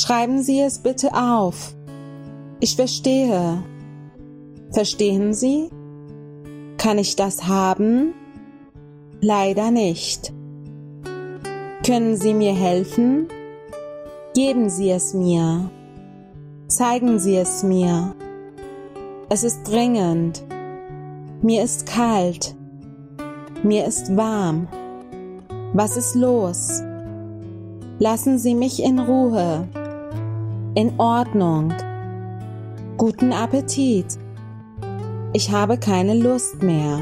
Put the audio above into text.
Schreiben Sie es bitte auf. Ich verstehe. Verstehen Sie? Kann ich das haben? Leider nicht. Können Sie mir helfen? Geben Sie es mir. Zeigen Sie es mir. Es ist dringend. Mir ist kalt. Mir ist warm. Was ist los? Lassen Sie mich in Ruhe. In Ordnung. Guten Appetit. Ich habe keine Lust mehr.